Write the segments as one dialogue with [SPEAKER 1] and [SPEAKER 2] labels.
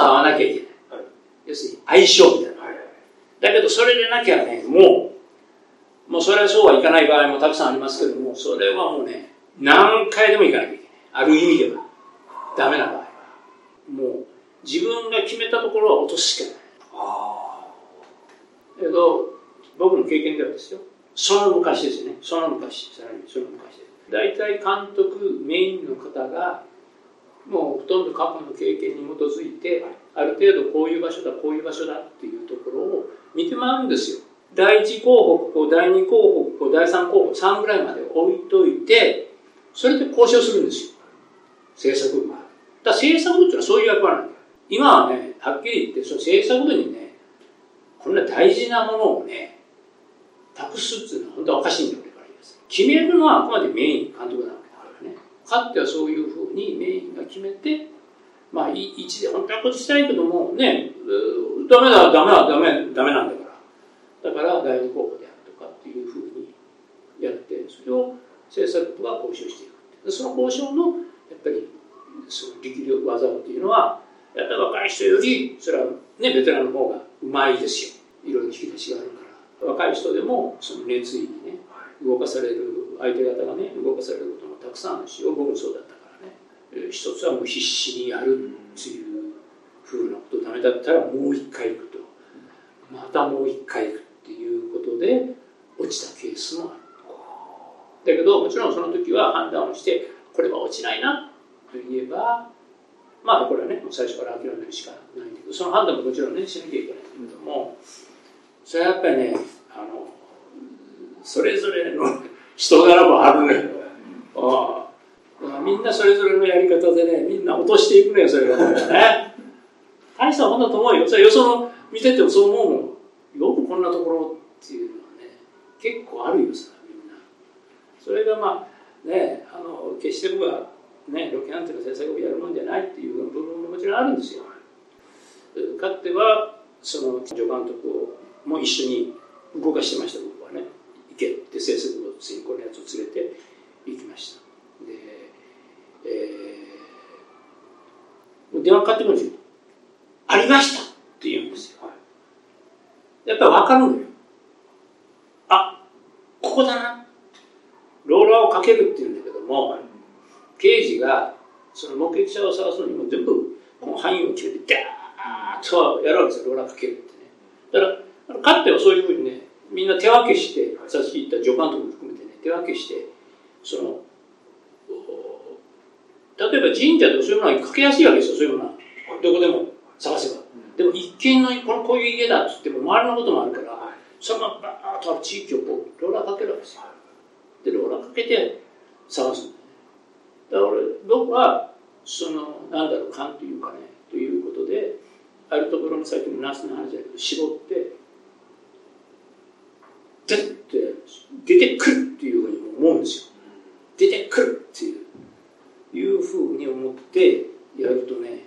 [SPEAKER 1] が
[SPEAKER 2] 一つ合わなきゃいけない、要するに相性みたいなだけどそれでなきゃね。もうもうそれはそうはいかない場合もたくさんありますけどもそれはもうね何回でもいかなきゃいけないある意味ではダメな場合。はもう自分が決めたところは落とすしかないだけど僕の経験ではですよ。その昔ですよね。その昔。さらにその昔です。大体監督メインの方がもうほとんど過去の経験に基づいてある程度こういう場所だこういう場所だっていうところを見て回るんですよ。第一候補第二候補第三候補3ぐらいまで置いといてそれで交渉するんですよ。制作部はだから制作部っていうのはそういう役割なんだよ。今はねはっきり言ってその制作部にねこんな大事なものをね託すっていうのは本当はおかしいんだよ俺から言います。決めるのはあくまでメイン監督なわけ。だかってはそういうふうにメインが決めてまあ一で本当はこっちしたいけどもねダメだダメだダメダメなんだから。だから第二候補であるとかっていうふうにやってそれを制作部が交渉していくその交渉のやっぱりその力量技っていうのはやっぱり若い人よりそれはねベテランの方がうまいですよ。いろいろ引き出しがあるから。若い人でもその熱意にね動かされる相手方がね動かされるくさんあるし僕もそうだったからね。えー一つはもう必死にやるっていうふうなことダメだったらもう一回行くと。またもう一回行くっていうことで落ちたケースもある。だけどもちろんその時は判断をしてこれは落ちないなと言えばまあこれはね最初から諦めるしかないんだけどその判断ももちろんねしなきゃいけないんだけどもそれはやっぱりねあのそれぞれの人柄もあるのよ。ああ。みんなそれぞれのやり方でねみんな落としていくのよそれがね。大したもんだと思うよそれよその見ててもそう思うもん。よくこんなところっていうのはね結構あるよさみんな。それがまあねあの決して僕はねロケハンテの制作をやるもんじゃないっていう部分ももちろんあるんですよ。かつてはその助監督をも一緒に動かしてました僕はね。行けって制作部の先行のやつを連れて行きました。で、えー、電話かかってくるんですよ。ありましたって言うんですよ。やっぱり分かるのよ。あここだなローラーをかけるっていうんだけども刑事がその目撃者を探すのにも全部この範囲を決めてダーッとやるわけですよ。ローラーかけるってね。だからかつてはそういうふうにねみんな手分けしてさっき言った助監督も含めてね手分けしてその例えば神社とかそういうものはかけやすいわけですよそういうものは。どこでも探せば。でも一見のこのこういう家だっつっても周りのこともあるからそのバーッと地域をこうローラーかけるわけですよ。でローラーかけて探す。んだよねだから俺僕はそのなんだろう勘というかねということであるところのさっきのナスの話だけど絞ってでって出てくるっていうふうに思うんですよ出てくるっていういうふうに思ってやるとね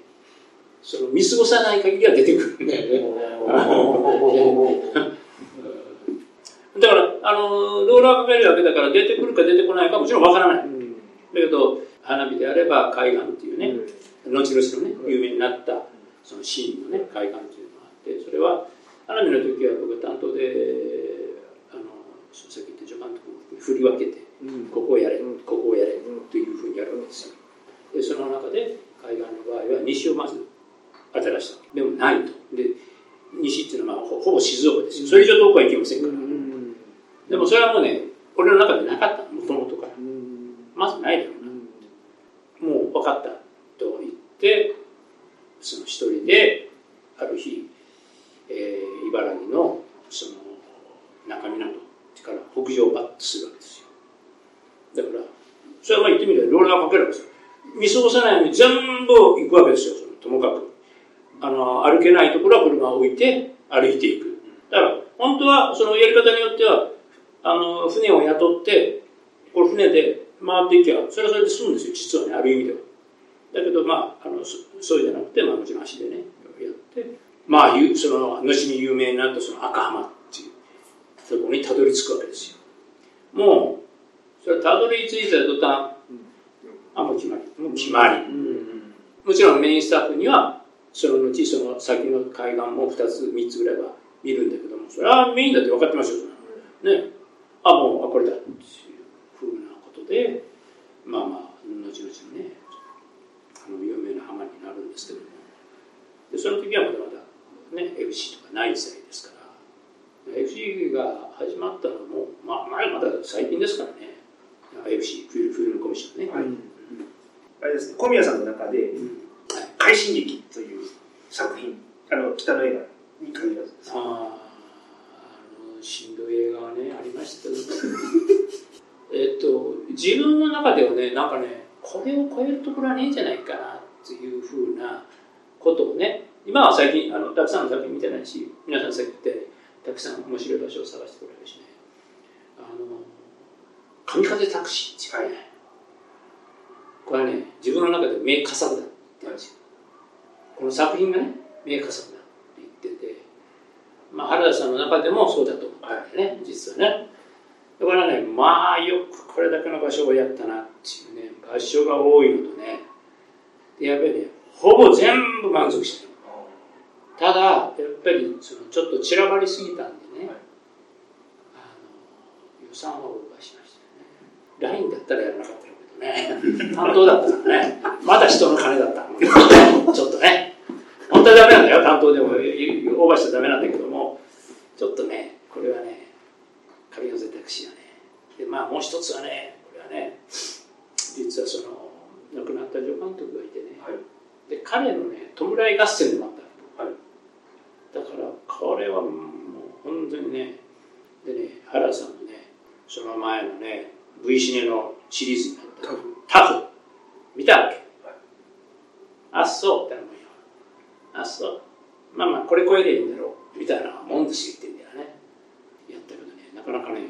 [SPEAKER 2] その見過ごさない限りは出てくるんだよね。だからあのローラーかけるわけだから出てくるか出てこないかもちろんわからない、だけど花火であれば海岸っていうね、後々のね有名になったそのシーンのね海岸っていうのがあってそれは花火の時は僕が担当であのさっき言った助監督に振り分けて、ここをやれ、ここをやれというふうにやるわけですよ。でその中で海岸の場合は西をまず当てらしたでもないと。で西っていうのはほぼ静岡ですよ。それ以上遠くは行けませんから、でもそれはもうね俺の中でなかった。もともとからまずないだろうな。もう分かったと言ってその一人である日、えー、茨城のその中港から北上バッとするわけですよだからそれは言ってみればローラーかけるわけですよ見過ごさないように全部行くわけですよともかくあの歩けないところは車を置いて歩いていく。だから、本当はそのやり方によっては、あの、船を雇って、これ船で回っていけば、それはそれで済むんですよ、実はね、ある意味では。だけど、まあ、あのそうじゃなくて、まあ、もちろん足でね、やって、まあ、その、後に有名になったその赤浜っていう、そこにたどり着くわけですよ。もう、それたどり着いた途端、あ、もう決まり。決まり。もちろんメインスタッフには、その後、その先の海岸も2つ、3つぐらいは見るんだけども、それはメインだって分かってますよ。ね。あ、もう、あ、これだ。っていうふうなことで、まあまあ、後々ね、あの有名な浜になるんですけども、でその時はまだまだ、ね、FC とかない時代ですから、FC が始まったのも、まあ、まだ最近ですからね、FC、フィルフィルムコミッションね。はい。
[SPEAKER 1] あれですね、小宮さんの中で、快進撃という作品、あの、北の映画に限らずです、ね、
[SPEAKER 2] ああの、しんどい映画はね、ありましたけど、えっと、自分の中ではね、なんかね、これを超えるところはねえんじゃないかなっていうふうなことをね、今は最近、あのたくさんの作品見てないし、皆さんさっき言って、たくさん面白い場所を探してこられるしね、あの、神風タクシーっていうね、これはね、自分の中で名佳作だって言うんですよ。この作品がね、名佳作だって言ってて、まあ、原田さんの中でもそうだと思うんだよね、実はね。だからね、まあ、よくこれだけの場所をやったなっていうね、場所が多いのとね、でやっぱりね、ほぼ全部満足してる。ただ、やっぱりそのちょっと散らばりすぎたんでね、はい、あの予算はオーバーしましたよね。ラインだったらやらなかったね。担当だったからね。まだ人の金だった。ちょっとね。本当はダメなんだよ。担当でもオーバーしちゃダメなんだけども、ちょっとね、これはね、神風タクシーはね。で、まあもう一つはね、これはね、実はその、亡くなった助監督がいてね、はい、で、彼のね、弔い合戦でもあった。はい、だから、これはもう本当にね、でね、原さんのね、その前のね、V シネのシリーズになった。タフ。見たわけ、あっそうってなもんよあっそう。まあまあこれ超えでいいんだろう。みたいなもんですよ言ってんだよね。やったけどね。なかなかね。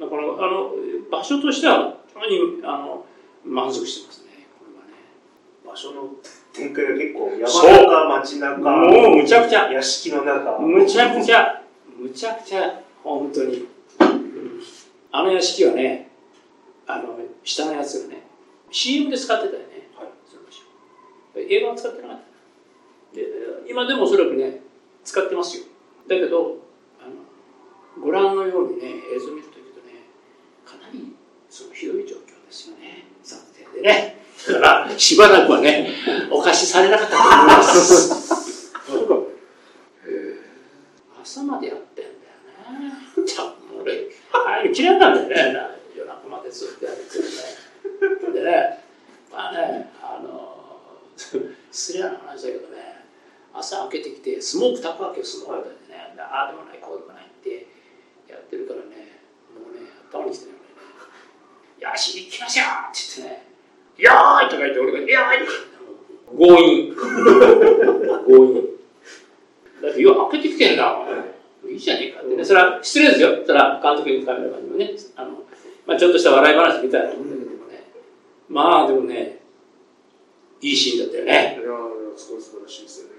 [SPEAKER 2] だからあの場所としてはにあの満足してますね。これはね。
[SPEAKER 1] 場所の 展開が結構山中街中
[SPEAKER 2] もうむちゃくちゃ。
[SPEAKER 1] 屋敷の中。
[SPEAKER 2] むちゃくちゃ。むちゃくちゃ本当に。あの屋敷はねあの下のやつがね CM で使ってたよね、はい、その映画は使ってなかったで今でもおそらくね使ってますよ。だけどあのご覧のようにね映像を見るというとねかなりそのひどい状況ですよね。撮影でね。だからしばらくはねお貸しされなかったと思います 朝までやってんだよね。ちゃ俺、あれ嫌いなんだよね。までずっとやってるね。でね、まあね、あの、失礼な話だけどね、朝開けてきて、スモーク炊くわけよ、スモークでね。ああでもない、こうでもないってやってるからね、もうね、頭にきてね、よし、行きましょうって言ってね、よーいとか言って、俺が、よーいとか強引。強引。だって、よ、開けてきてんだ、いいじゃねえかってね、それは失礼ですよ。それは監督にカメラマンにもね、あの、まあ、ちょっとした笑い話みたいなもんだけどもね、まあでもねいいシーンだったよね。
[SPEAKER 1] いやすごい素晴らしいですよね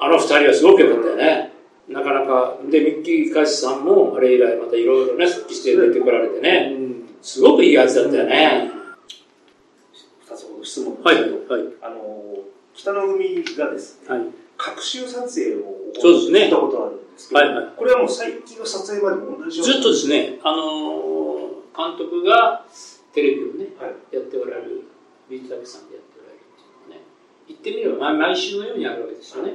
[SPEAKER 2] あの二人はすごく良かったよね、なかなか。でミッキー・カシさんもあれ以来またいろいろね復帰して出てこられてね、すごくいいやつだったよね、
[SPEAKER 1] 二つほど質問
[SPEAKER 2] はい、はい、
[SPEAKER 1] あの北の海がです。ね、はい、隔週撮影を
[SPEAKER 2] そうですね
[SPEAKER 1] たことあるんですけど、はいはい、これはもう最近の撮影までも同じよう
[SPEAKER 2] ずっとですねあのー監督がテレビをね、はい、やっておられる美術宅さんでやって言ってみれば毎週のようにあるわけですよね、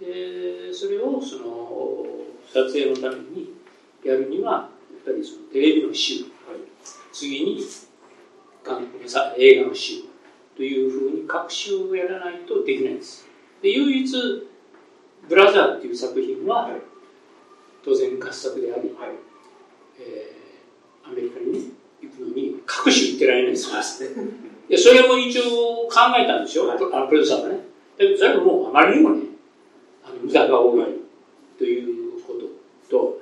[SPEAKER 2] でそれをその撮影のためにやるにはやっぱりそのテレビの週、はい、次にさ映画の週というふうに各週をやらないとできないんです。で唯一「ブラザー」っていう作品は、はい、当然合作であり、はい、えーアメリカにね、行くのに、各種行ってられないんですよ。でそれも一応考えたんですよ、はい、あのプロデューサーがね。だけど、それももうあまりにもね、あの無駄が多い。ということと。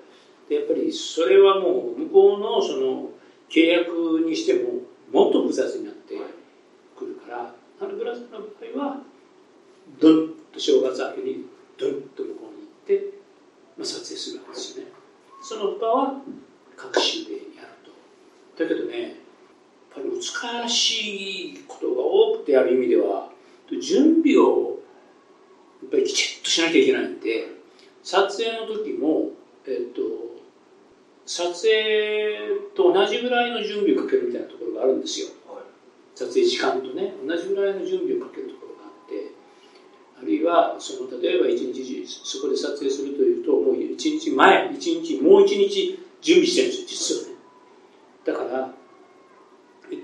[SPEAKER 2] でやっぱりそれはもう向こうのその契約にしてももっと複雑になってくるからあのブラジルの場合はドンと正月明けにドンと向こうに行って、まあ、撮影するわけですよね。その他は各州でやると。だけどね難しいことが多くてある意味では準備をやっぱりきちっとしなきゃいけないんで撮影の時もえっと撮影と同じぐらいの準備をかけるみたいなところがあるんですよ、はい、撮影時間とね同じぐらいの準備をかけるところがあってあるいはその例えば一日そこで撮影するというともう一日前一日もう一日準備してるんですよ実はね。だから言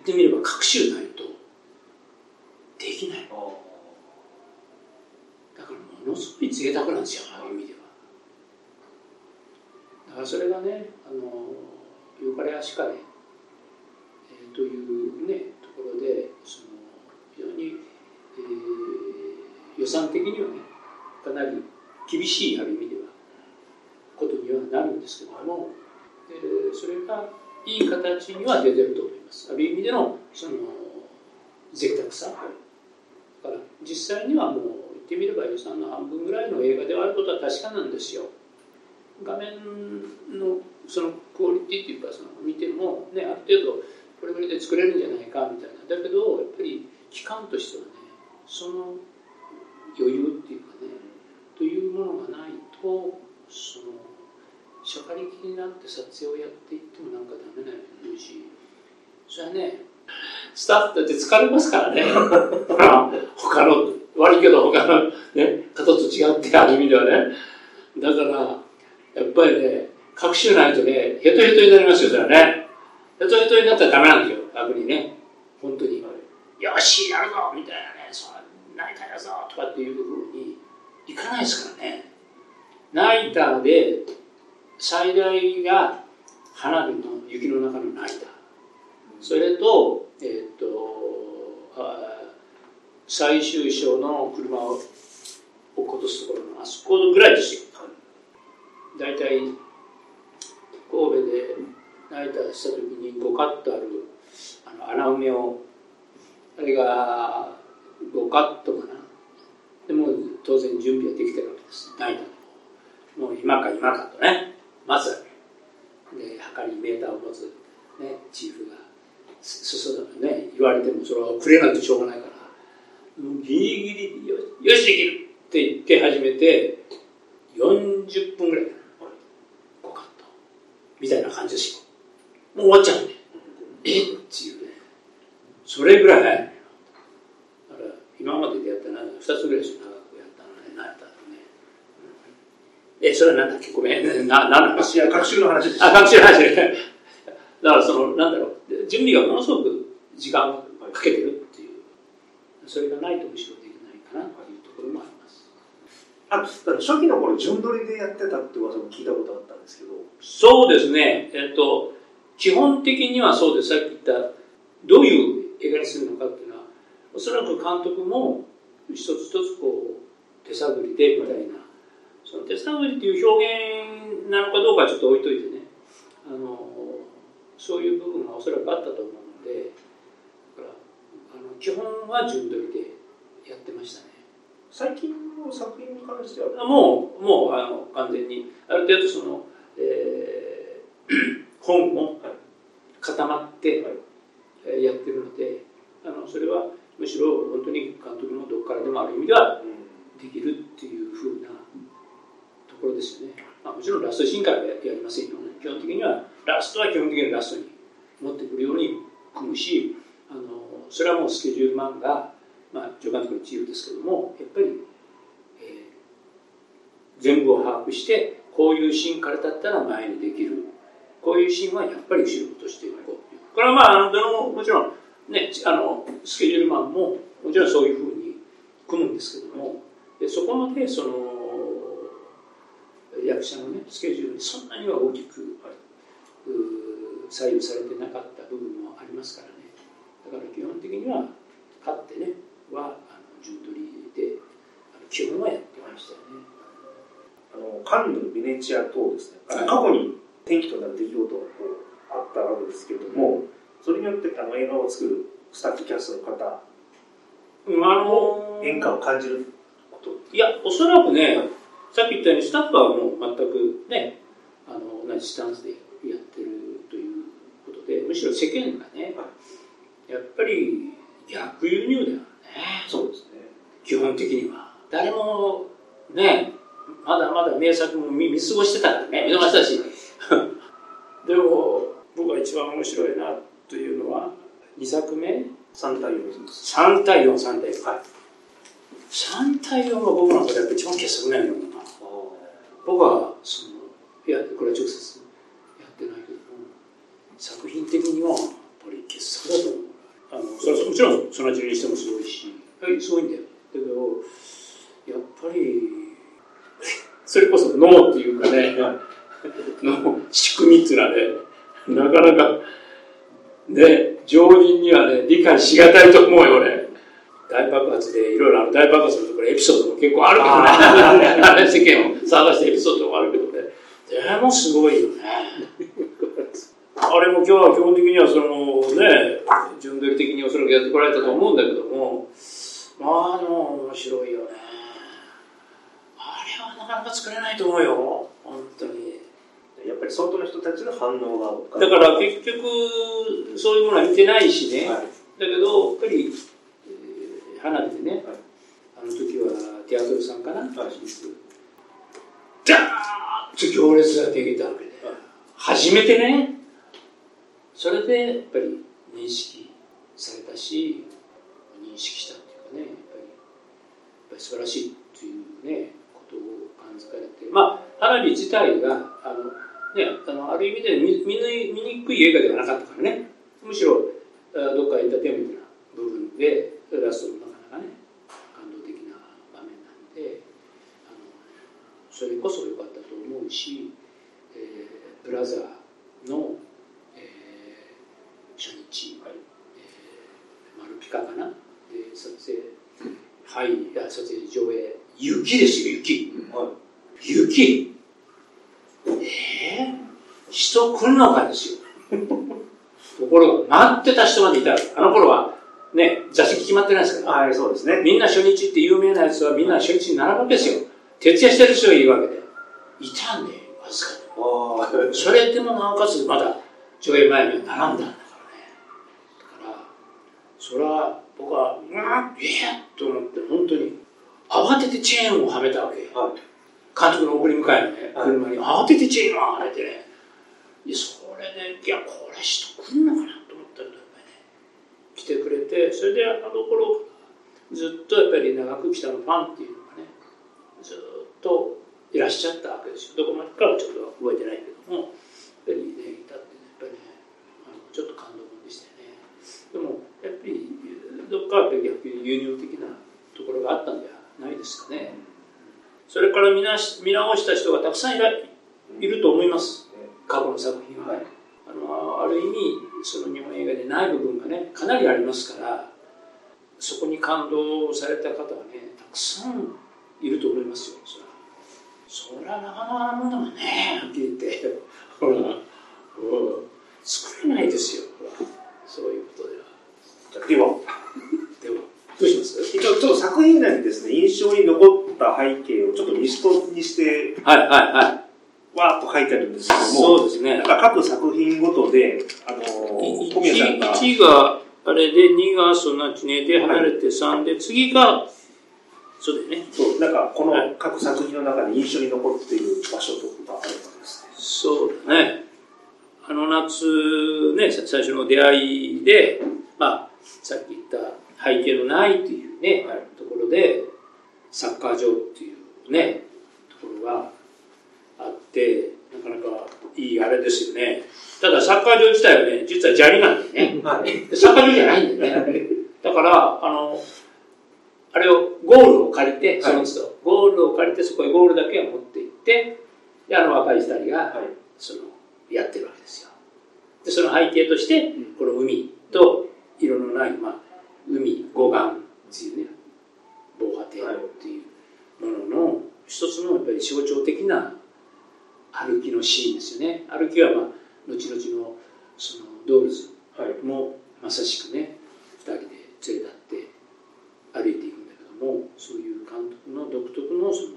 [SPEAKER 2] ってみれば各種ないとできない。だからものすごい贅沢なんですよああいう意味では。だからそれがねあのよかれ足かれ、えー、というねところでその非常に、えー、予算的にはねかなり厳しいある意味ではことにはなるんですけども、えー、それがいい形には出てるとます。ある意味でのその贅沢さ。から実際にはもう言ってみれば予算の半分ぐらいの映画であることは確かなんですよ。画面のそのクオリティっていうかその見てもねある程度これぐらいで作れるんじゃないかみたいな。だけどやっぱり期間としてはねその余裕っていうかねというものがないとそのしゃかりきになって撮影をやっていってもなんかダメなようにしそれはねスタッフだって疲れますからね 他の悪いけど他の、ね、方と違ってある意味ではねだからやっぱりね、隠しないとね、ヘトヘトになりますよ、それはね。ヘトヘトになったらダメなんですよ、逆にね。本当に。よし、やるぞみたいなね、そう、ナイターやぞとかっていうところに行かないですからね。ナイターで最大が花火の雪の中のナイター。それと、えー、っと、最終章の車を落っことすところのあそこぐらいですよ。大体神戸でナイターした時に5カットあるあの穴埋めをあれが5カットかな。でも当然準備はできてるわけです。ナイターもう今か今かとね。まずで測りメーターを持つ、ね、チーフがね言われてもそれはくれないとしょうがないからギリギリよよしできるって言って始めて40分ぐらいかなみたいな感じですよ。もう終わっちゃうね。え？っていうね。それぐらい早い。だから今まででやったのは2つぐらいしか長くやったのね、なったのね。え、それはなんだっけ？ごめん。な、なんだ
[SPEAKER 1] いや、学習の話です。
[SPEAKER 2] あ、学習の話ね。だからその、なんだろう、準備がものすごく時間をかけてるっていう。それがないとむしろできないかなというところもあります。
[SPEAKER 1] あだ初期の頃順取りでやってたって噂も聞いたことあったんですけど
[SPEAKER 2] そうですねえっと基本的にはそうですさっき言ったどういう映画にするのかっていうのはおそらく監督も一つ一つこう手探りでみたいなその手探りっていう表現なのかどうかちょっと置いといてねあのそういう部分がおそらくあったと思うのでだからあの基本は順取りでやってましたね。
[SPEAKER 1] 最近の作品に関しては？
[SPEAKER 2] もうもうあの完全にある程度その、えー、本も固まってやってるのであのそれはむしろ本当に監督のどこからでもある意味ではできるっていうふうなところですよね、まあ、もちろんラストシーンからはやりませんよ基本的にはラストは基本的にラストに持ってくるように組むしあのそれはもうスケジュールマンがまあ、助監督の自由ですけどもやっぱり、えー、全部を把握してこういうシーンからだったら前にできる。こういうシーンはやっぱり後ろとしていこういう。これはまあどのもちろんねあのスケジュールマンももちろんそういうふうに組むんですけどもでそこまでその役者のねスケジュールにそんなには大きく左右されてなかった部分もありますからね。だから基本的には勝ってねはあの順取りで基本はやってましたよね。
[SPEAKER 1] あのカンヌ、ベネチア等ですね、過去に転機となる出来事がこうあったわけですけれども、それによってあの映画を作るスタッフキャストの方、
[SPEAKER 2] あの
[SPEAKER 1] 変化を感じること
[SPEAKER 2] いや、おそらくね、さっき言ったようにスタッフはもう全くね、あの同じスタンスでやってるということで、むしろ世間がね、やっぱり逆輸入だよね。
[SPEAKER 1] そうですね。
[SPEAKER 2] 基本的には。誰もね、まだまだ名作も見見過ごしてたからね、見逃したし。でも、僕が一番面白いなというのは、2作目
[SPEAKER 1] ？3対4です。
[SPEAKER 2] 3対4、3対4。
[SPEAKER 1] はい。
[SPEAKER 2] 3対4が僕の中でやっぱ一番傑作なんやろうな。僕は、その、いや、これは直接作品的にはやっぱり傑作だと思う。あのそれはもちろん、その中にしてもすごいし、はい、すごいんだよ。だけど、やっぱり、それこそ脳っていうかね、の仕組みっていうのはね、なかなか、ね、常人にはね、理解しがたいと思うよ、俺。大爆発でいろいろある大爆発のところエピソードも結構あるけどね。あれ世間を騒がしてエピソードもあるけどね。でもすごいよね。あれも今日は基本的にはそのね、順取り的におそらくやってこられたと思うんだけども、まあでも面白いよね。あれはなかなか作れないと思うよ。本当に。
[SPEAKER 1] やっぱり外の人たちの反応が
[SPEAKER 2] だから結局、そういうものは見てないしね。
[SPEAKER 1] はい、
[SPEAKER 2] だけど、やっぱり、えー、花火でね、
[SPEAKER 1] はい、
[SPEAKER 2] あの時はテアトルさんかな、
[SPEAKER 1] はい、
[SPEAKER 2] ダーッと行列ができたわけで、はい、初めてね、それでやっぱり認識されたし、認識したっていうかね、やっぱり、やっぱり素晴らしいというね、ことを感づかれて、まあ、花火自体が、あの、ね、あのある意味で見見見にくい映画ではなかったからね、むしろ、どっかエンターテインメントな部分で、ラストのなかなかね、感動的な場面なんで、あのそれこそ良かったと思うし、えー、ブラザーの、初日、はいえー、マルピカかな、で撮影、はい、撮影上映、雪ですよ、雪。はい、雪えー、人来るのかですよ。ところが、待ってた人までいたあの頃は、ね、座席決まってないですから。
[SPEAKER 1] はい、そうですね。
[SPEAKER 2] みんな初日って有名なやつはみんな初日に並ぶわけですよ。徹夜してる人がいるわけで。いたんで、わずかに。それでもなおかつまだ上映前には並んだそれは僕は、うん、ええと思って、本当に、慌ててチェーンをはめたわけ。
[SPEAKER 1] はい
[SPEAKER 2] 監督の送り迎えのね、車に慌ててチェーンをはめてね、いや、それで、いや、これ人来んのかなと思ったんだよね。来てくれて、それであの頃から、ずっとやっぱり長く来たのファンっていうのがね、ずっといらっしゃったわけですよ。どこまでかはちょっと覚えてないけども、やっぱりね、いたって、ね、やっぱりね、ちょっと感動でしたよね。でも、やっぱり、どっかやっぱり逆に輸入的なところがあったんじゃないですかね。それから見なし見直した人がたくさんいらいると思います、過去の作品は。はい、あのある意味、その日本映画でない部分がね、かなりありますから、そこに感動された方はね、たくさんいると思いますよ、それは。なかなかなもんだもんね、はっきり言って。ほ ら、作れないですよ、ほら、そういうことでは。
[SPEAKER 1] では、
[SPEAKER 2] では、どうします？
[SPEAKER 1] 一応、ちょっと作品内にですね、印象に残った背景をちょっとリストにして、
[SPEAKER 2] はいはいはい。
[SPEAKER 1] わーっと書いてあるんですけども、
[SPEAKER 2] そうですね。
[SPEAKER 1] なんか各作品ごとで、あのー、小宮さんが。
[SPEAKER 2] 1があれで、2がそんな地ねで離れて3で、次が、そうだよね。
[SPEAKER 1] そう、なんかこの各作品の中で印象に残っている場所とかあればですね。
[SPEAKER 2] そうだね。あの夏、ね、最初の出会いで、まあ、さっき言った背景のないっていうね、はい、ところで、サッカー場っていうね、ところがあって、なかなかいいあれですよね。ただサッカー場自体はね、実は砂利なんだよね。
[SPEAKER 1] はい、
[SPEAKER 2] サッカー場じゃないんだよね。だから、あの、あれを、ゴールを借りて、その都度、ゴールを借りて、そこへゴールだけは持って行って、で、あの若い二人が、はい、その、やってるわけですよ。で、その背景として、この海と色のない、まあ、海、護岸っていうね、防波堤っていうものの一つのやっぱり象徴的な歩きのシーンですよね。歩きはまあ後々のそのドールズ。もまさしくね2人で連れ立って歩いていくんだけどもそういう監督の独特のその、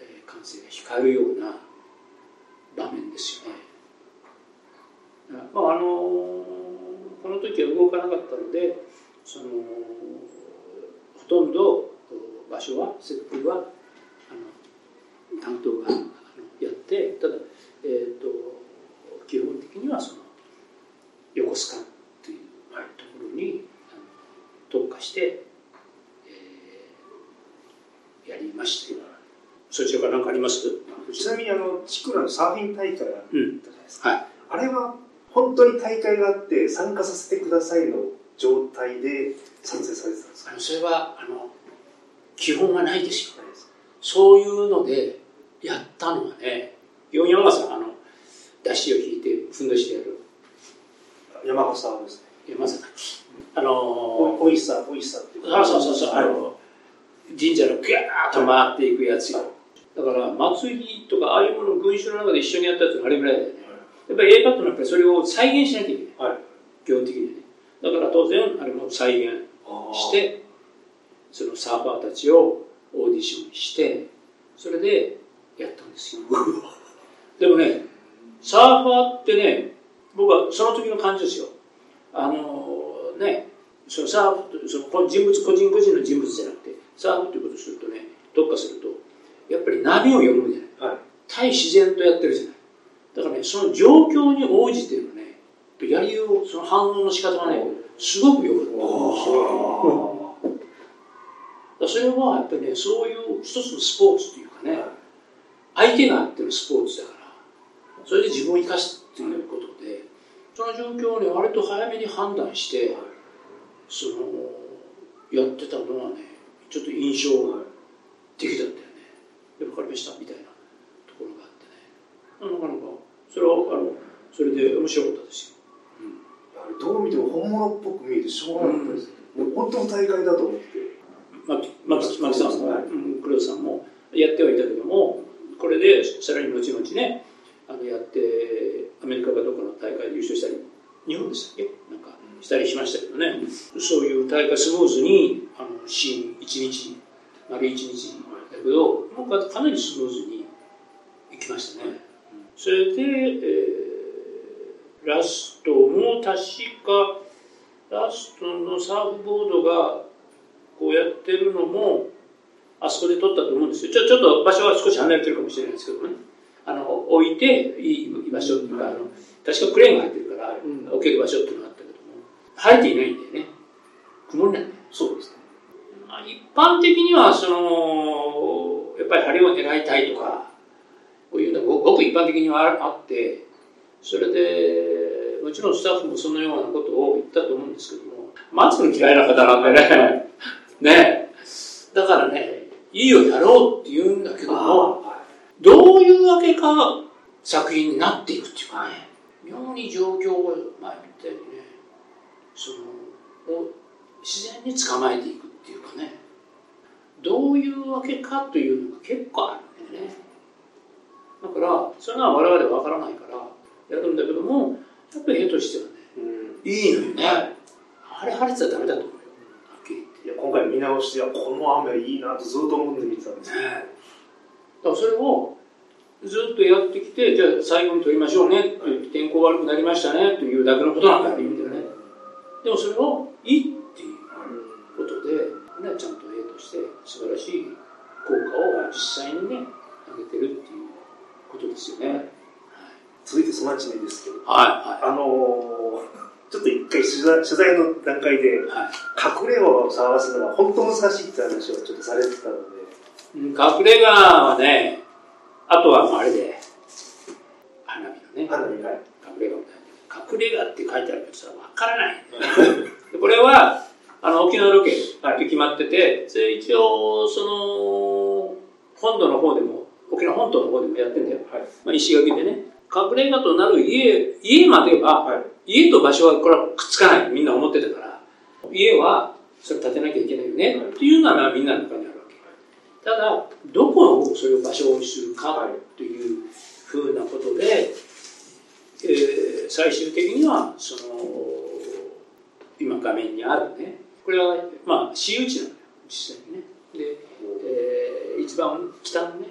[SPEAKER 2] えー、感性が光るような場面ですよね。まああのこの時は動かなかったのでそのほとんど場所は設定はあの担当がやってただ、えーと、基本的にはその横須賀というところに、特化して、えー、やりましたそちらから何かあります？
[SPEAKER 1] ちなみにあのチクラのサーフィン大会あったじゃないですか、
[SPEAKER 2] うん。はい、
[SPEAKER 1] あれは本当に大会があって参加させてくださいの状態で撮影されてたんですか？
[SPEAKER 2] それはあの基本はないです。よそういうのでやったのはね四山さんあの出汁を引いてふんどしでやる。
[SPEAKER 1] 山笠です
[SPEAKER 2] ね。山笠あの
[SPEAKER 1] おいしさおいしさってい
[SPEAKER 2] うそうそうそう。あの神社のギャーッと回っていくやつよ。だから祭りとかああいうものを群衆の中で一緒にやったやつのあれぐらいだよ。ね、やっぱり A パッドのやっぱりそれを再現しなきゃいけない、はい、基本的にね。だから当然あれも再現してそのサーファーたちをオーディションしてそれでやったんですよ。でもねサーファーってね僕はその時の感じですよ。あのねそのサーフその人物個人個人の人物じゃなくてサーフっていうことをするとね特化するとやっぱり波を読むじゃない、はい、対自然とやってるじゃないだからねその状況に応じてのねやりようその反応の仕方がねすごくよかったそれはやっぱりねそういう一つのスポーツというかね相手があってのスポーツだからそれで自分を生かすっていうことでその状況をね割と早めに判断してそのやってたのはねちょっと印象的だったよね。で分かりましたみたいなところがあってね。なかなかそれはあのそれで面白かったです。よ、
[SPEAKER 1] うん、どう見ても本物っぽく見えてしょうがなかったです、うん、本当の大会だと思って。
[SPEAKER 2] 牧さんも、はい、黒田さんもやってはいたけどもこれでさらに後々ねあのやってアメリカかどっかの大会で優勝したり日本でしたっけ？なんかしたりしましたけどね、そういう大会スムーズにあのシーン1日丸1日だけどなんかかなりスムーズにいきましたね、それで、えー、ラストも確かラストのサーフボードがこうやってるのもあそこで撮ったと思うんですよ。ちょちょっと場所は少し離れてるかもしれないですけどね。あの置いていい場所っていうか、あの確かクレーンが入ってるから、置ける場所っていうのがあったけども。生えていないんだよね。曇りなんだよ
[SPEAKER 1] そうですね。
[SPEAKER 2] 一般的にはそのやっぱり晴れを狙いたいとかごく一般的にはあってそれでもちろんスタッフもそのようなことを言ったと思うんですけども待つの嫌いな方なんでね。ね。だからねいいよやろうって言うんだけどもどういうわけか作品になっていくっていうかね妙に状況を前みたいにねそのもう自然に捕まえていくっていうかねどういうわけかというのが結構あるんだよねだからそれは我々は分からないからやるんだけどもやっぱり絵としてはね、うん、いいのよね、はい、あれ晴れてたらダメだと思うよ。はっきり
[SPEAKER 1] 言って。いや今回見直してこの雨いいなとずっと思って見てたんですねだ
[SPEAKER 2] からそれをずっとやってきてじゃあ最後に撮りましょうねって言って天候悪くなりましたねというだけのことなんだよ意味ではね。でもそれをいいっていうことで、ね、ちゃんと絵として素晴らしい効果を実際にね上げてるっていうことですよね、はい、
[SPEAKER 1] 続いてそのち目ですけど、
[SPEAKER 2] はい
[SPEAKER 1] はい、あのーちょっと一回取材取材の段階で、はい、隠れ家を探すのは本当難しいって話をちょっとされてたので。
[SPEAKER 2] 隠れ家はね、あとはあれで、花火のね、
[SPEAKER 1] 花火が
[SPEAKER 2] 隠れ家みたい。な。隠れ家って書いてあるけどさ、わからない、これは、あの、沖縄ロケって決まってて、はい、一応、その、本土の方でも、沖縄本島の方でもやってんだよ。はい、まあ、石垣でね。隠れ家となる家、家までは、はい、家と場所はこれはくっつかないみんな思ってたから、家はそれ建てなきゃいけないよね、っていうのはみんなの中にあるわけ。ただ、どこをそれを場所にするかとい。うふふうなことで、えー、最終的にはその今画面にあるね。これはまあ私有地なのよ実際にね。で、えー、一番北のね、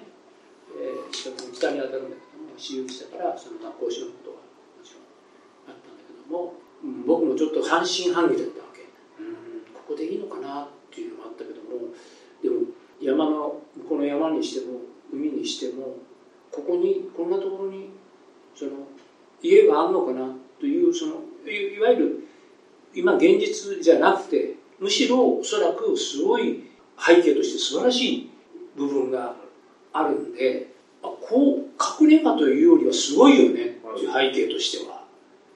[SPEAKER 2] えー、北に当たるんだけども私有地だからそのまあ交渉のことがもちろんあったんだけども、うん、僕もちょっと半信半疑だったわけ。うん。ここでいいのかなっていうのもあったけどもでも山のこの山にしても海にしてもここにこんなところにその家があるのかなというそのいわゆる今現実じゃなくてむしろおそらくすごい背景として素晴らしい部分があるんであこう隠れ家というよりはすごいよねっていう背景としては。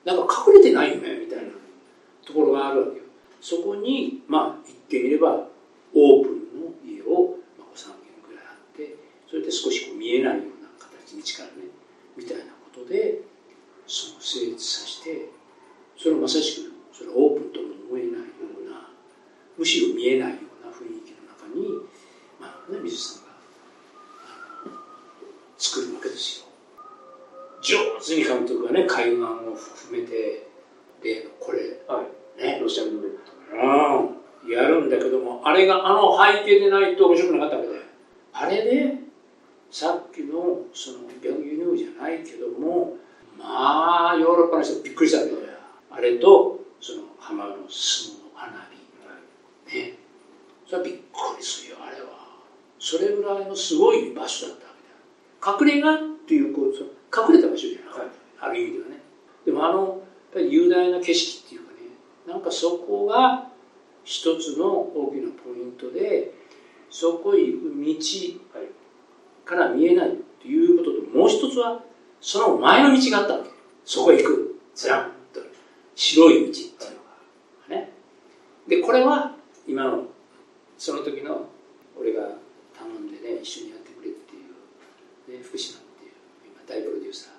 [SPEAKER 2] なんか隠れてないよねみたいな。ところがあるわけよ。そこにまあ言ってみればオープンの家を、まあ、3軒ぐらいあってそれで少しこう見えないような形に近いねみたいなことでその成立させてそれをまさしくそれオープンとも思えないようなむしろ見えないような雰囲気の中に、まあね、水さんが作るわけですよ上手に監督がね海岸を含めて例のこれ、
[SPEAKER 1] はい、ねロシア軍
[SPEAKER 2] うんやるんだけどもあれがあの背景でないと面白くなかったわけだよあれでさっきのその逆輸入じゃないけどもまあヨーロッパの人びっくりしたけだよあれとその浜の相撲の花火ねそれはびっくりするよあれはそれぐらいのすごい場所だったわけだ隠れ家っていうこう隠れた場所じゃなかった、ある意味ではねでもあのやっぱ雄大な景色っていうかねなんかそこが一つの大きなポイントでそこへ行く道から見えないっていうことともう一つはその前の道があったわけ。そこへ行く。ずらんと白い道っていうのがね。でこれは今のその時の俺が頼んでね一緒にやってくれっていう、ね、福島っていう今大プロデューサ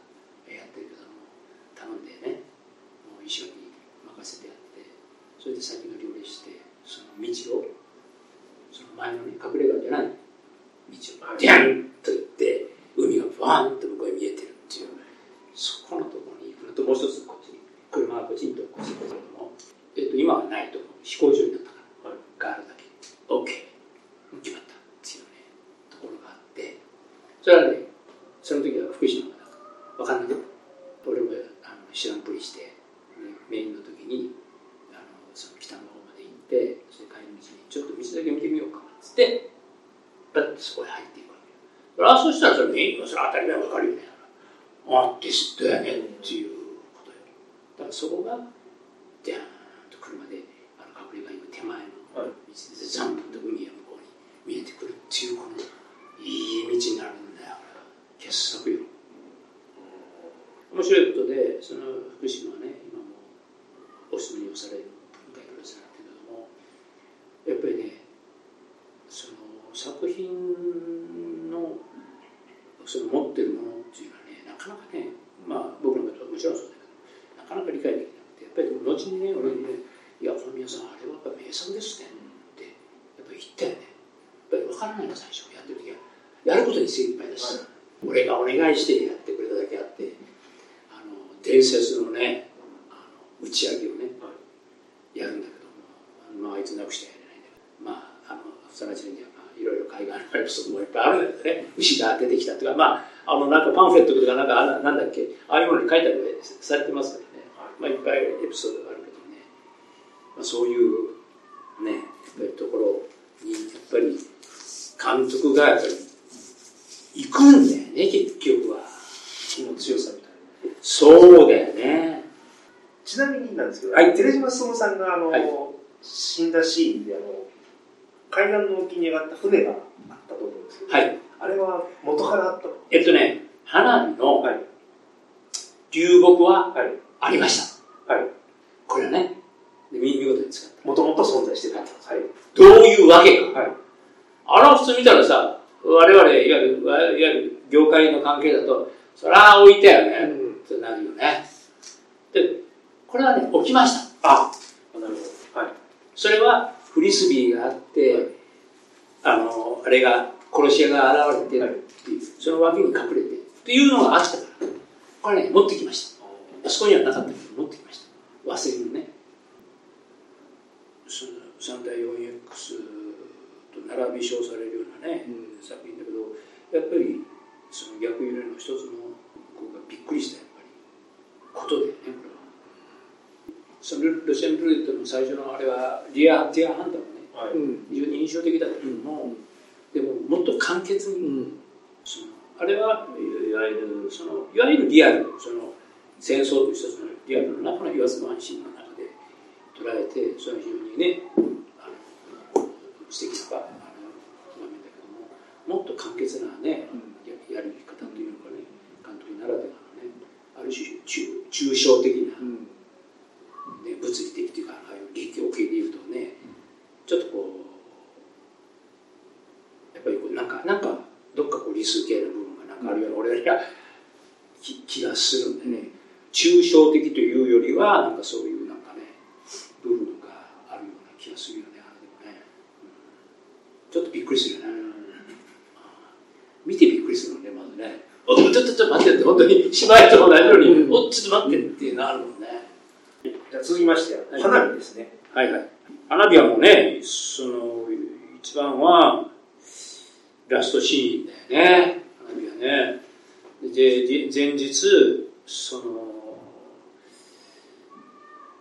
[SPEAKER 2] ーやってるけども頼んでねもう一緒に任せてやって。それで先が料理してその道をその前のね隠れ家じゃない。道をデャンと行って海がバーンと向こうへ見えてるっていう。そこのところに行くのともう一つこっちに。車がこっちにとこっちにけども、えっと、今はないと飛行場になったから、があるだけ OK 決まったっていうねところがあってそれはねその時は福島が分かんなかった俺もあの知らんぷりして、ね、メインの時にあのその北の方まで行ってそれ帰り道にちょっと道だけ見てみようかっつってバッとそこへ入っていくわけよあそしたらそれメインのそれ当たり前分かるよねアーティストやねっていうことよだからそこがジャーンと車であの隠れ家の手前の道でザンと海や向こうに見えてくるっていうこのいい道になるんだよ傑作よ面白いことでその福島はね今もお住まいに押される文化プロレスになってるけどもやっぱりねその作品のその持ってるものっていうのはねなかなかねまあ僕のことはもちろんそうだけどなかなか理解できなくてやっぱり後にね俺にね「いや本宮さんあれはやっぱ名作ですね」ってやっぱり言ったよねやっぱり分からないの最初やってる時はやることに精一杯だし、はい、俺がお願いしてやってくれただけあってあの伝説のねあの打ち上げをね、はい、やるんだけどもまああいつなくしてやれないんだけどまああの幼稚園にはいろいろ海外のエピソードもいっぱいあるんだけどね。牛が出てきたとかまああのなんかパンフレットとかなんかなんだっけ？ああいうものに書いてあるされてますからね、まあ、いっぱいエピソードがあるけどね、まあ、そういうねやっぱりところにやっぱり監督がやっぱり行くんだよね結局は。
[SPEAKER 1] 気の強さみたいな。
[SPEAKER 2] そうだよね。
[SPEAKER 1] ちなみになんですけど、はい、寺島進さんがあの、はい、死んだシーンであの海岸の沖に上がった船があったと思うんですけど、
[SPEAKER 2] はい、
[SPEAKER 1] あれは元からあった
[SPEAKER 2] えっとね花火の流木はありました、はい、これはね見事に使った。
[SPEAKER 1] もともと存在してた、はい、
[SPEAKER 2] どういうわけか、はい、あれは普通見たらさ我々いわゆるいわゆる業界の関係だとそりゃ置いたよね、うん、ってなるよね。でこれはね起きました。
[SPEAKER 1] あなるほど。はい。
[SPEAKER 2] それはフリスビーがあって、あのあれが殺し屋が現れてっていう、その脇に隠れてっていうのがあったから、これね、持ってきました。あそこにはなかったけど、持ってきました。忘れるね。三体 4X と並び称されるようなね、うん、作品だけど、やっぱりその逆揺れの一つの僕がびっくりしたやっぱりことでね、これは。そのルシェン・ルーレットの最初のあれはリア・ティア・ハンターもね、はい、非常に印象的だったけども、うん、でももっと簡潔に、うん、そのあれはいわゆるそのいわゆるリアルその戦争という一つのリアルの中の言わずの安心の中で捉えてその非常にねあの素敵な場面だけどももっと簡潔なね、ややり方というのかね監督ならではのねある種抽象的な、ね、物理的というかああいう系でいうとねちょっとこうやっぱりこうなんかなんかどっかこう理数系の部分がなんかあるような俺ら気がするんでね。抽象的というよりはなんかそういうなんかね部分があるような気がするよねあれでもね、うん、ちょっとびっくりするよね、見てびっくりするのねまずね。おちょっとちょっと待ってって本当に芝居と同じように、おちょっと待ってっていうのあるもんね
[SPEAKER 1] じゃあ続きまして花火ですね。
[SPEAKER 2] はいはい。花火はもうねその一番はラストシーンだよね。花火はね。で前日その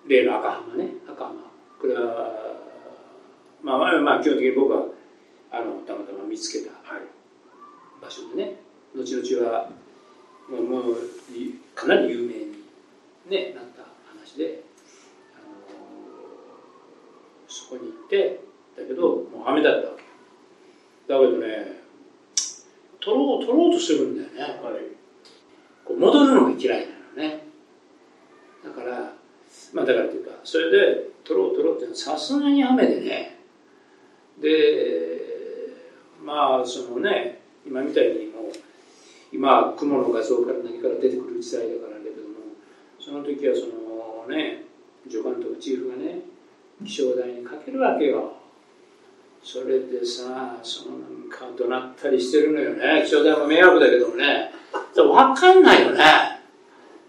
[SPEAKER 2] 例の赤浜ね。赤浜。これはまあまあ基本的に僕はあのたまたま見つけた場所でね。後々はもうもうかなり有名に、ね、なった話でってだけどもう雨だったわけ。だけどね取ろう取ろうとするんだよね、はい、こう戻るのが嫌いなのね。だからまあだからというかそれで取ろう取ろうってさすがに雨でね。でまあそのね今みたいにもう今雲の画像から何から出てくる時代だからだけどもその時はそのね助監督チーフがね気象台にかけるわけよ。それでさそのなんか怒鳴ったりしてるのよね。気象台も迷惑だけどもね。分かんないよね。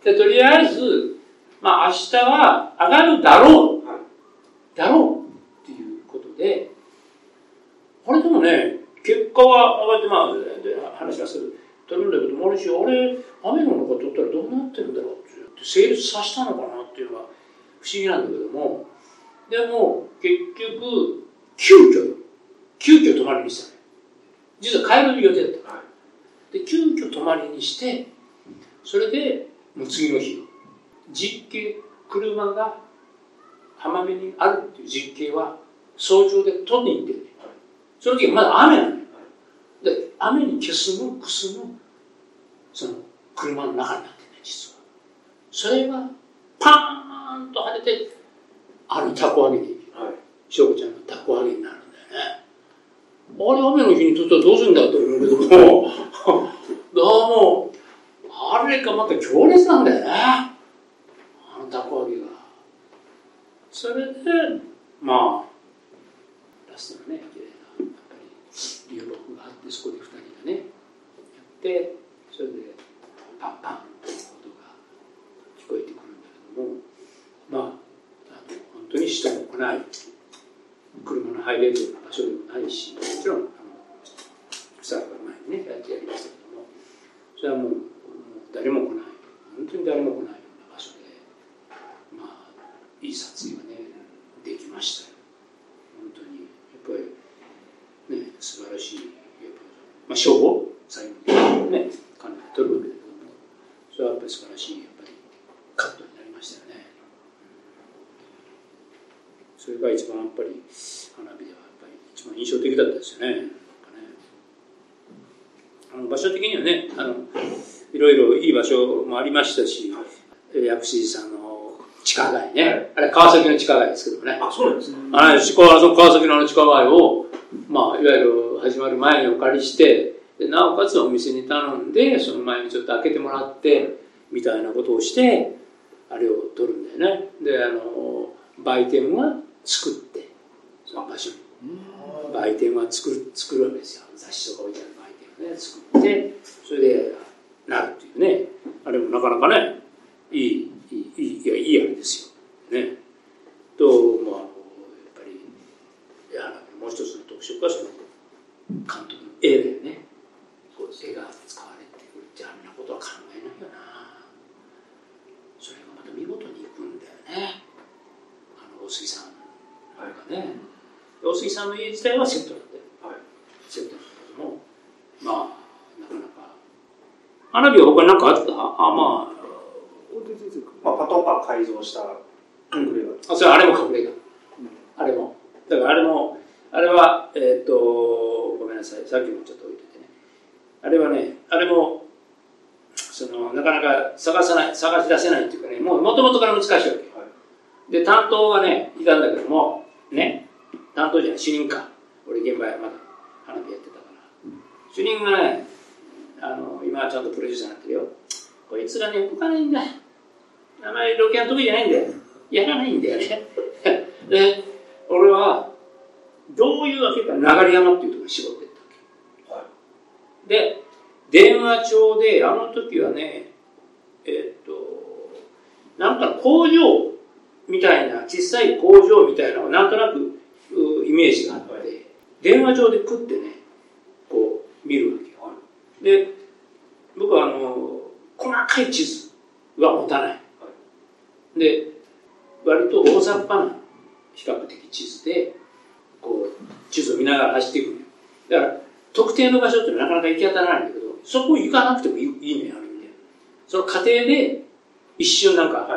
[SPEAKER 2] でとりあえずまあ明日は上がるだろう、だろうっていうことでこれでもね結果は上がってまあ話はする。取るんだけどもあるしあれ雨の中取ったらどうなってるんだろうって成立させたのかなっていうのが不思議なんだけどもでも結局急遽急遽泊まりにしたね実は帰る予定だった、はい、で急遽泊まりにしてそれでもう次の日実景車が浜辺にあるっていう実景は早朝で取りに行ってる、ね、はい、その時はまだ雨なのよ、はい、で雨に消すのくすのその車の中になってるね実は。それがパーンと跳ねてあるたこ揚げに翔子ちゃんのたこ揚げになるんだよね。あれ雨の日にとったらどうするんだと思うけども。どうもあれがまた強烈なんだよね。あのたこ揚げが。それでまあラストのね綺麗なやっぱり流木があってそこで二人がねやってそれでパンパンって音が聞こえてくるんだけども当に人も来ない。車の入れるような場所でもないしもちろんあのスタッフが前にねやってやりましたけどもそれはもう誰も来ない。本当に誰も来ない。ような場所でまあいい撮影がねできましたよ。本当にやっぱりね素晴らしいやっぱまあ賞を最後にねかなり取るわけだけどもそれはやっぱり素晴らしいやっぱりカットになりましたよねそれが一番やっぱり花火ではやっぱり一番印象的だったですよね。ね。あの場所的にはねあのいろいろいい場所もありましたし薬師寺さんの地下街ね、あれ川崎の地下街ですけどね。
[SPEAKER 1] あそうなんですね
[SPEAKER 2] あれ川崎の地下街を、まあ、いわゆる始まる前にお借りしてでなおかつお店に頼んでその前にちょっと開けてもらってみたいなことをしてあれを取るんだよね。であの売店は作ってその場所に。売店は作る作るわけですよ。雑誌とか置いてある売店をね作って。それでなるいうね。あれもなかなかねいいいいいいいやいいあれですよ。ね。とまあやっぱりいやもう一つの特色はその監督の絵だよね。こう絵が使われてくるってあんなことは考えないよな。それがまた見事にいくんだよね。あの大杉さんね。大杉さんの家自体はセットなんだよ、はい、セットなんだけども。まあなかなか。花火は他に何かあった？あまあ。
[SPEAKER 1] まあ、パトカー改造した。隠れ
[SPEAKER 2] 家、あそれあれも隠れ家、あれも。だからあれもあれはえっ、ー、とごめんなさい。さっきもちょっと置いててね。あれはねあれもそのなかなか探さない探し出せないっていうかね。もうもともとから難しいわけ、はい、で担当がねいたんだけどもね。担当じゃない主任か。俺現場まだ花火やってたから。主任がねあの今はちゃんとプロデューサーになってるよ。こいつがね動かないん。だあまりロケは得意じゃないんだよ。やらないんだよね。で俺はどういうわけか流山っていうところに絞ってったわけ、はい、で電話帳であの時はねえっ、となんか工場みたいな小さい工場みたいなのをなんとなくイメージがあって、電話帳で食ってねこう見るわけよ、で僕はあの細かい地図は持たない、で割と大雑把な比較的地図でこう地図を見ながら走っていくだから特定の場所ってなかなか行き当たらないんだけどそこ行かなくてもいいいいねあるんで。その過程で一瞬なんか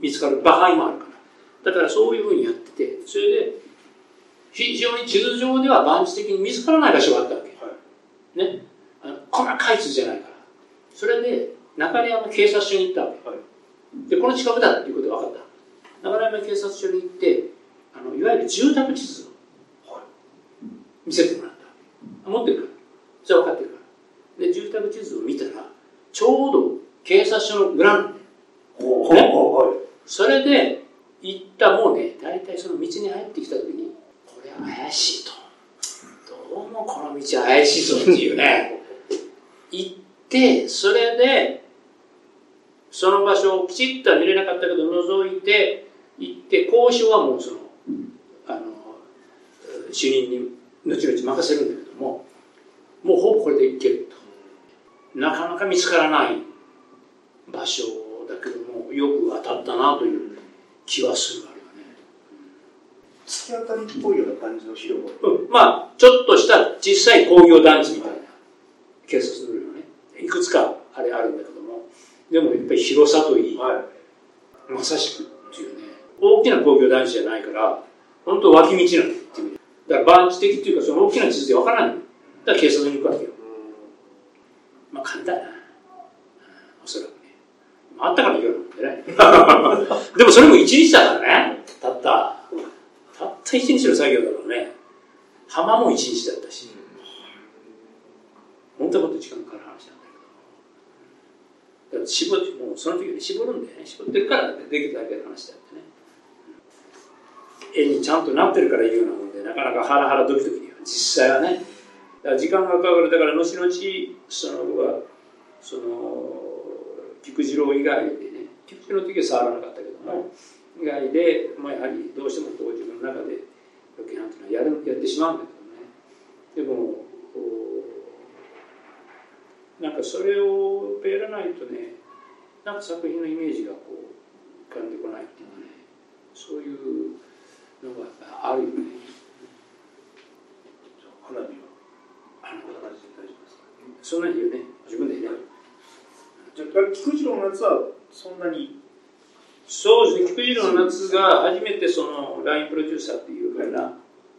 [SPEAKER 2] 見つかる場合もあるから。だからそういうふうにやっててそれで非常に地図上では番地的に見つからない場所があったわけ、はい、ね。あの細かい地図じゃないから。それで流山警察署に行ったわけ、はい、でこの近くだっていうことが分かった。流山警察署に行ってあのいわゆる住宅地図を見せてもらった持ってる。からそれは分かってる。からで住宅地図を見たらちょうど警察署のグランド、ね、それで行ったもうね大体その道に入ってきた時にこれ怪しいと。どうもこの道怪しいぞっていうね。行ってそれでその場所をきちっとは見れなかったけど覗いて行って交渉はもうそのあの主任に後々任せるんだけどももうほぼこれでいけると。なかなか見つからない場所だけどもよく当たったなという。気はするあれはね。
[SPEAKER 1] 突き当たりっぽいような感じの広
[SPEAKER 2] 場、うん、まあちょっとした小さい工業団地みたいな。警察のよね。いくつかあれあるんだけども。でもやっぱり広さといい、はい、まさしくっていうね。大きな工業団地じゃないから本当脇道なんだっていう。だから番地的っていうかその大きな地図でわからない。だから警察に行くわけよ。まあ簡単な。おそらくね。あったから言うの。ででもそれも一日だからね。たったたった一日の作業だからね。浜も一日だったし、本当はもっと時間かかる話なんだけど。だから絞もうその時に絞るんだよね。絞ってるからできただけの話だってね。絵にちゃんとなってるから言うようなもんでなかなかハラハラドキドキには実際はね。だから時間がかかる。だから後々その僕はその菊次郎以外での時は触らなかったけども、以外で、まあ、やはりどうしてもこう自分の中でロケハンっていうのはやるやってしまうんだけどねでもなんかそれをやらないとねなんか作品のイメージがこう浮かんでこないっていうかねそういうのがあるよね。
[SPEAKER 1] 花火はあの形で大丈夫ですか？
[SPEAKER 2] そんなに言うね自分で言。
[SPEAKER 1] じゃあ菊次郎の夏はそんなに。
[SPEAKER 2] そうですね。菊次郎の夏が初めてその LINE プロデューサーっていうふうな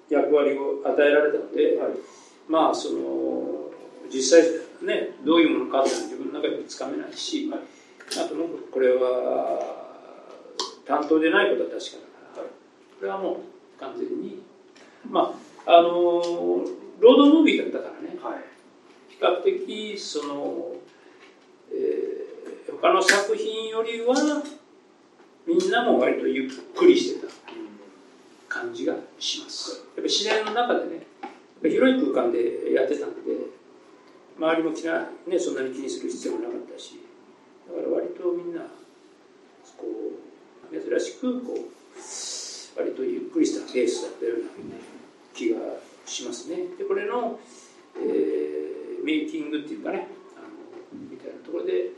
[SPEAKER 2] 役割を与えられたので、はい、まあその実際ねどういうものかって自分の中でもつかめないし、はい、あとこれは担当でないことは確かだから、はい、これはもう完全にまああのロードムービーだったからね、比較的その、えー、他の作品よりはみんなも割とゆっくりしてた感じがします。やっぱ自然の中でね広い空間でやってたんで周りもきな、ね、そんなに気にする必要もなかったしだから割とみんなこう珍しくこう割とゆっくりしたペースだったような気がしますね。でこれの、えー、メイキングっていうかねあのみたいなところで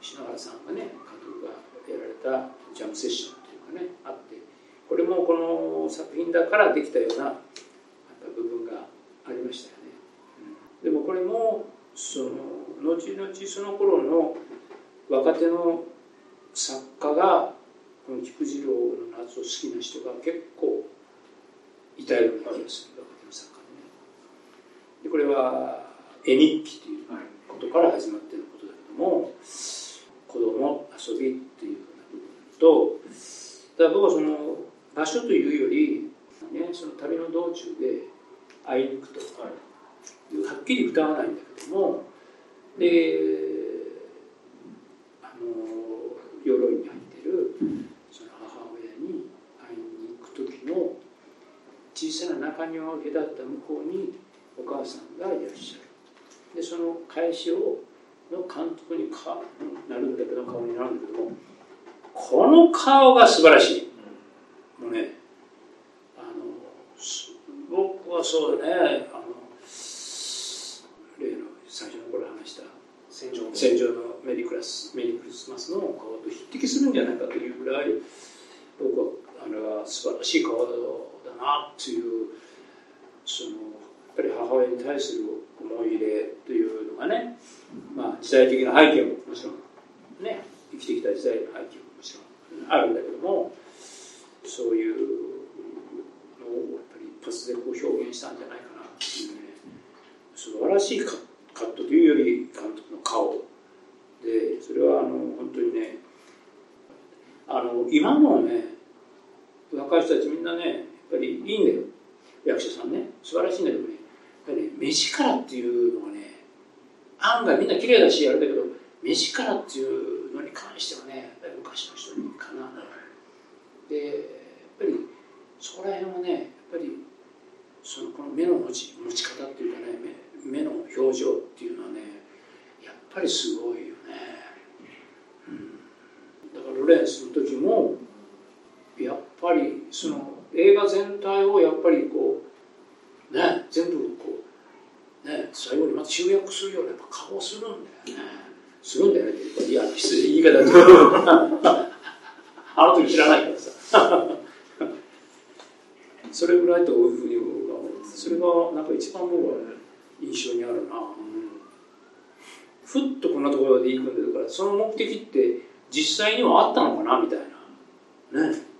[SPEAKER 2] 篠原さんがね監督がやられたジャムセッションっていうかねあってこれもこの作品だからできたような部分がありましたよね、うん、でもこれもその後々その頃の若手の作家がこの菊次郎の夏を好きな人が結構いたような気がする、若手の作家でね。でこれは絵日記ということから始まっていることだけども子供遊びっていう部分とだから僕はその場所というより、ね、その旅の道中で会いに行くと、はい、はっきり歌わないんだけどもであの鎧に入ってるその母親に会いに行く時の小さな中庭を隔った向こうにお母さんがいらっしゃる。でその返しをの監督にかなるんだけど顔になるんだけどもこの顔が素晴らしい。もうねあの僕はそうだね。あの例の最初の頃話した戦場戦場のメリークラスメリークリスマスの顔と匹敵するんじゃないかというぐらい僕はあれは素晴らしい顔だなというそのやっぱり母親に対する思い入れというのがね、まあ、時代的な背景ももちろんね生きてきた時代の背景ももちろんあるんだけどもそういうのをやっぱり一発でこう表現したんじゃないかなっていうね素晴らしいカットというより監督の顔でそれはあの本当にねあの今のね若い人たちみんなねやっぱりいいんだよ。役者さんね素晴らしいんだけどね。やっぱりね目力っていうのがね案外みんな綺麗だしあれだけど目力っていうのに関してはね昔の人にかなでやっぱりそこら辺はねやっぱりそのこの目の持ち持ち方っていうかね目目の表情っていうのはねやっぱりすごいよね、うん、だからロレンスの時もやっぱりその映画全体をやっぱりこうね。全部こうね。最後にまた集約するようなやっぱ顔するんだよね。するんだよね。いや失礼言い方だ あの時知らないからさ。それぐらいというふうに思ってそれがなんか一番僕は印象にあるな、ふっとこんなところで行くんだからその目的って実際にはあったのかなみたいな。ね。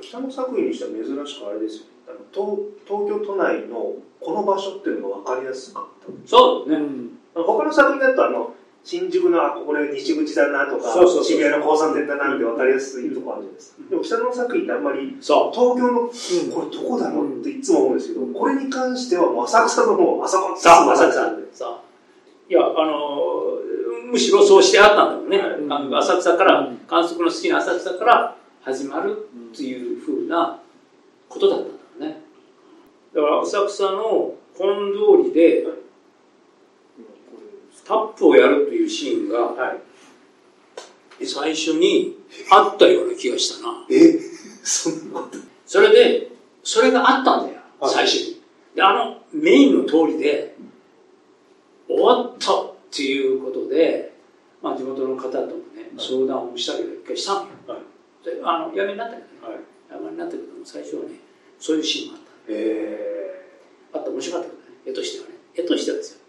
[SPEAKER 1] 北の作品にしては珍しくあれですよあの東東京都内のこの場所っていうのが分かりやすかった。
[SPEAKER 2] そうね、う
[SPEAKER 1] ん、他の作品だとあの新宿のあこれ西口だなとか渋谷の交差点だなって分かりやすいとこあるじゃないですか、うん、でも北野作品ってあんまり東京の、これどこだろうっていつも思うんですけど、これに関してはもう浅草のもうあそこ
[SPEAKER 2] さあ浅草。でさいやあのむしろそうしてあったんだろうね、はい、浅草から観測の好きな浅草から始まるっていうふうなことだったねだから浅草の本通りで、はいタップをやるというシーンが、はい、最初にあったような気がしたな。
[SPEAKER 1] え？そんなこと
[SPEAKER 2] それで、それがあったんだよ、はい、最初に。で、あのメインの通りで、終わったっていうことで、まあ地元の方ともね、相談をしたけど、一回したのよ。はい、であの、やめになったけどね。はい、やめになったけども、最初はね、そういうシーンもあった。へえ。あった面白かったけどね、絵としてはね。絵としてはですよ。